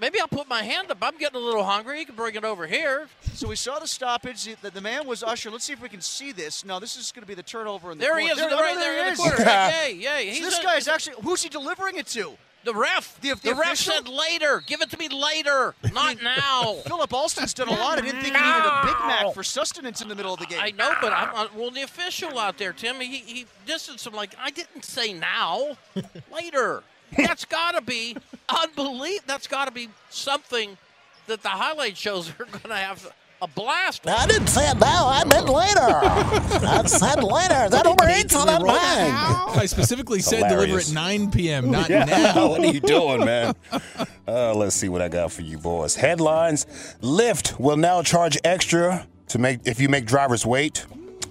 Maybe I'll put my hand up. I'm getting a little hungry. You can bring it over here. So we saw the stoppage. The, the man was Usher. Let's see if we can see this. No, this is going to be the turnover in the There corner. he is, There, right oh, there in he the corner. Yay, yay. So this a- guy is actually. Who's he delivering it to? The ref. The, The ref official? said later. Give it to me later, not now. Philip Alston's done a lot. I didn't think he needed a Big Mac for sustenance in the middle of the game. I know, but I'm uh, well. The official out there, Tim, he he distanced him like I didn't say now, later. That's got to be unbelievable. That's got to be something that the highlight shows are going to have a blast. with. I didn't say it now. I meant later. I said later. That over Eats on that bag. I specifically said deliver at 9 p.m., not Yeah, now. what are you doing, man? Uh, let's see what I got for you boys. Headlines: Lyft will now charge extra to make if you make drivers wait.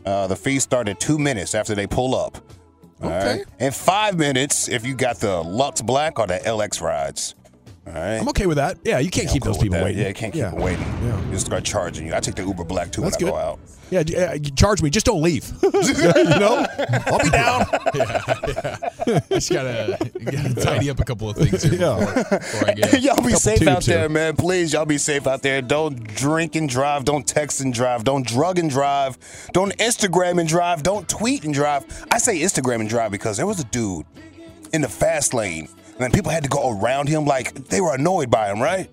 Uh, the fee start at two minutes after they pull up. All Okay. right, and five minutes if you got the Lux Black or the LX rides. All right. I'm okay with that. Yeah, you can't Yeah, keep I'm those people waiting. Yeah, you can't keep Yeah. them waiting. Yeah. You just start charging you. I take the Uber Black too That's when I go out. Yeah, uh, charge me. Just don't leave. you know, I'll be down. Yeah, I just gotta, gotta tidy up a couple of things here before, before I get. y'all be safe out there, here. man. Please, y'all be safe out there. Don't drink and drive. Don't text and drive. Don't drug and drive. Don't Instagram and drive. Don't tweet and drive. I say Instagram and drive because there was a dude in the fast lane, and then people had to go around him like they were annoyed by him, right?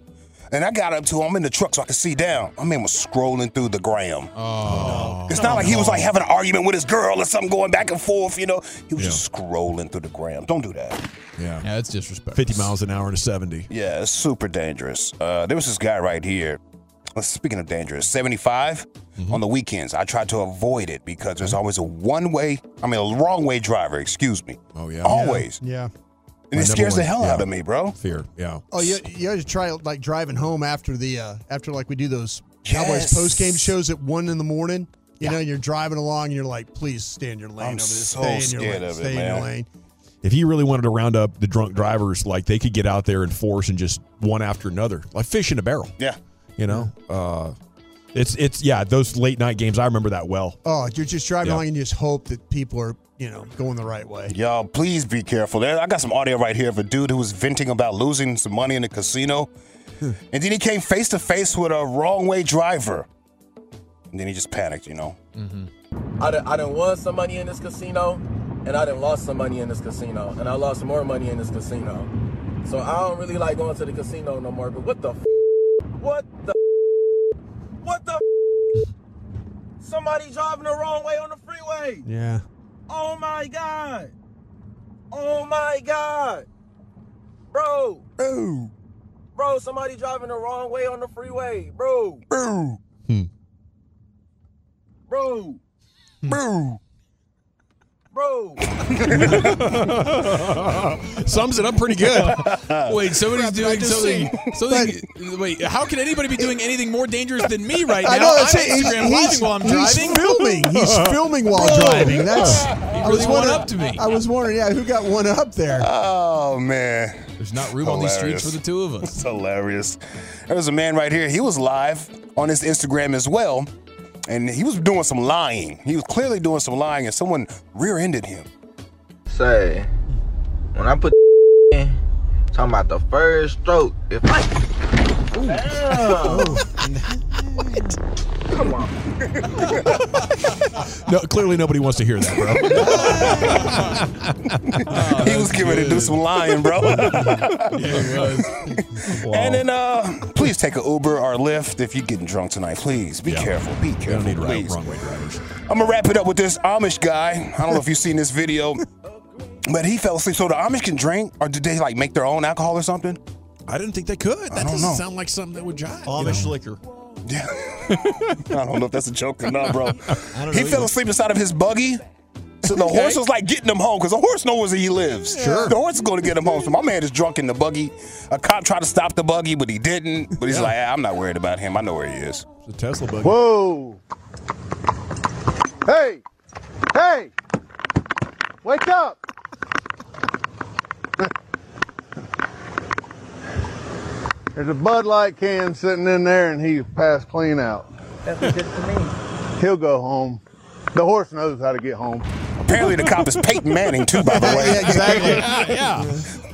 And I got up to him. I'm in the truck so I could see down. My man was scrolling through the gram. Oh, It's not like he was like having an argument with his girl or something going back and forth, you know. He was just scrolling through the gram. Don't do that. Yeah, yeah, that's disrespectful. 50 miles an hour to 70. Yeah, it's super dangerous. Uh, there was this guy right here. Speaking of dangerous, 75 Mm-hmm. on the weekends. I tried to avoid it because there's always a one way, I mean, a wrong way driver, excuse me. Oh, yeah. Always. Yeah. And it scares number the hell one, out of me, bro. Fear. Yeah. Oh, you you got to try like driving home after the uh after like we do those Cowboys post game shows at one in the morning. You know, you're driving along, and you're like, please stay in your lane I'm over this. so stay in your scared lane. of it, stay in your man. lane. If you really wanted to round up the drunk drivers, like they could get out there and force and just one after another, like fish in a barrel. Yeah. You know, uh, it's it's yeah. Those late night games, I remember that well. Oh, you're just driving Yeah. along and you just hope that people are, you know, going the right way. Y'all, please be careful. There, I got some audio right here of a dude who was venting about losing some money in the casino. Hmm. and then he came face to face with a wrong way driver. And then he just panicked, you know. Mm-hmm. I done, I done won some money in this casino, and I done lost some money in this casino, and I lost more money in this casino. So I don't really like going to the casino no more. But what the? F- what the? F- what the? F- Somebody driving the wrong way on the freeway. Yeah. Oh my god. Oh my god. Bro. Bro. Bro, somebody driving the wrong way on the freeway. Bro. Hmm. Bro. Bro. Bro. Bro. Sums it up pretty good. Wait, somebody's doing just something. see. Something. Wait, how can anybody be doing anything more dangerous than me right now? I know. I'm That's it. He's, Instagram he's- living while I'm he's driving. filming. He's filming while Bro. driving. That's You I was really one up to me. I was wondering, yeah, who got one up there? Oh man. There's not room on these streets for the two of us. It's hilarious. There's a man right here. He was live on his Instagram as well, and he was doing some lying. He was clearly doing some lying, and someone rear-ended him. Say, when I put in, talking about the first stroke, if I. Come on. No, clearly nobody wants to hear that, bro. he was getting ready to do some lying, bro. yeah, was. And then, uh, please take an Uber or Lyft if you're getting drunk tonight. Please be careful. Be careful. don't need right- please. wrong way drivers. I'm gonna wrap it up with this Amish guy. I don't know if you've seen this video, but he fell asleep. So the Amish can drink, or did they like make their own alcohol or something? I didn't think they could. That I don't doesn't know. sound like something that would jive. Amish liquor. Yeah. I don't know if that's a joke or not, bro. don't He know fell asleep inside of his buggy. So the Okay. horse was like getting him home because the horse knows where he lives. Sure. The horse is going to get him home. So my man is drunk in the buggy. A cop tried to stop the buggy, but he didn't. But he's Yeah. like, "Ah, I'm not worried about him. I know where he is. It's a Tesla buggy. Whoa! Hey! Hey! Wake up! There's a Bud Light can sitting in there and he passed clean out. That's good to me. He'll go home. The horse knows how to get home. Apparently, the cop is Peyton Manning too. By the way, Yeah, exactly. yeah.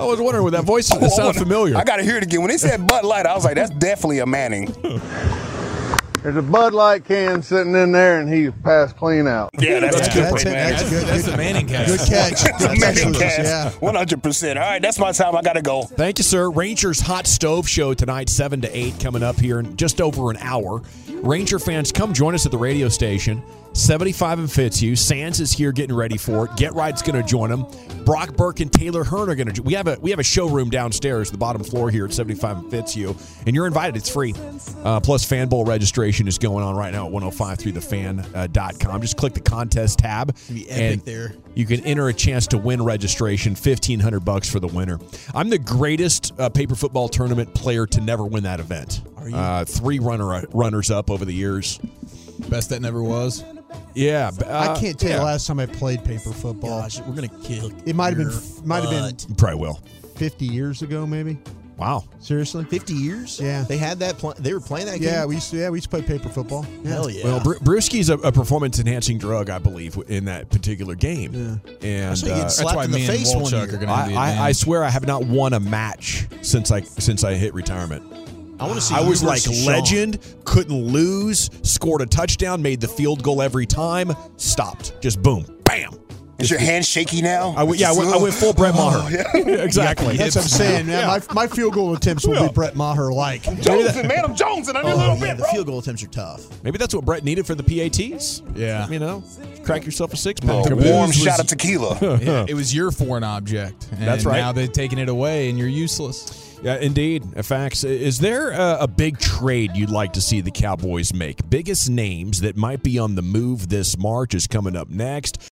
I was wondering with that voice that sounds familiar. I got to hear it again. When they said Bud Light, I was like, "That's definitely a Manning." There's a Bud Light can sitting in there and he passed clean out. Yeah, that's, That's good good. Peyton Manning. That's good. That's good. the Manning cast. Good catch. The That's Manning excellent. cast, Yeah. one hundred percent. All right, that's my time. I gotta go. Thank you, sir. Rangers Hot Stove Show tonight, 7 to 8, coming up here in just over an hour. Ranger fans, come join us at the radio station. 75 and Fitzhugh. Sands is here getting ready for it. Get Right's going to join them. Brock Burke and Taylor Hearn are going to. We have a we have a showroom downstairs, the bottom floor here at 75 and Fitzhugh, and you're invited. It's free. Uh, plus, Fan Bowl registration is going on right now at 105 through the fan.com. Just click the contest tab. And there. you can enter a chance to win registration, fifteen hundred bucks for the winner. I'm the greatest uh, paper football tournament player to never win that event. Are you? Uh, three runner runners up over the years. Best that never was. Yeah, uh, I can't tell you yeah. the last time I played paper football. Gosh, we're gonna kill. It might have been might have been You probably will. 50 years ago, maybe. Wow. Seriously? 50 years. Yeah. they had that. Pl- they were playing that game. Yeah, we used to. Yeah, we used to play paper football. Yeah. Hell yeah. Well, Bru- Brewski's a, a performance enhancing drug, I believe, in that particular game. Yeah. And saw you get uh, slapped why in the me and face one Wolchuk year. are gonna have I, I, I swear I have not won a match since I since I hit retirement. I want to see. I was like versus Sean. legend, couldn't lose, scored a touchdown, made the field goal every time, stopped, just boom, bam. Is your hand shaky now? I went, yeah, I went, I went full Brett oh, Maher. Oh, exactly. That's what I'm saying, man. My, my field goal attempts will be Brett Maher like. Jones and man, I'm Jones and I need a oh, little Oh, yeah, bit, the bro. field goal attempts are tough. Maybe that's what Brett needed for the PATs. Yeah. You know, crack yourself a six A pack. warm was- shot of tequila. Yeah, it was your foreign object. And That's right. Now they've taken it away, and you're useless. Yeah, indeed. Facts. Is there a, a big trade you'd like to see the Cowboys make? Biggest names that might be on the move this March is coming up next.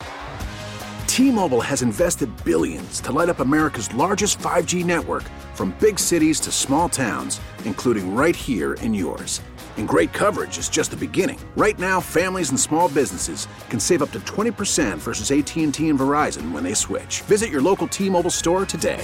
T-Mobile has invested billions to light up America's largest 5G network from big cities to small towns, including right here in yours. And great coverage is just the beginning. Right now, families and small businesses can save up to 20% versus AT&T and Verizon when they switch. Visit your local T-Mobile store today.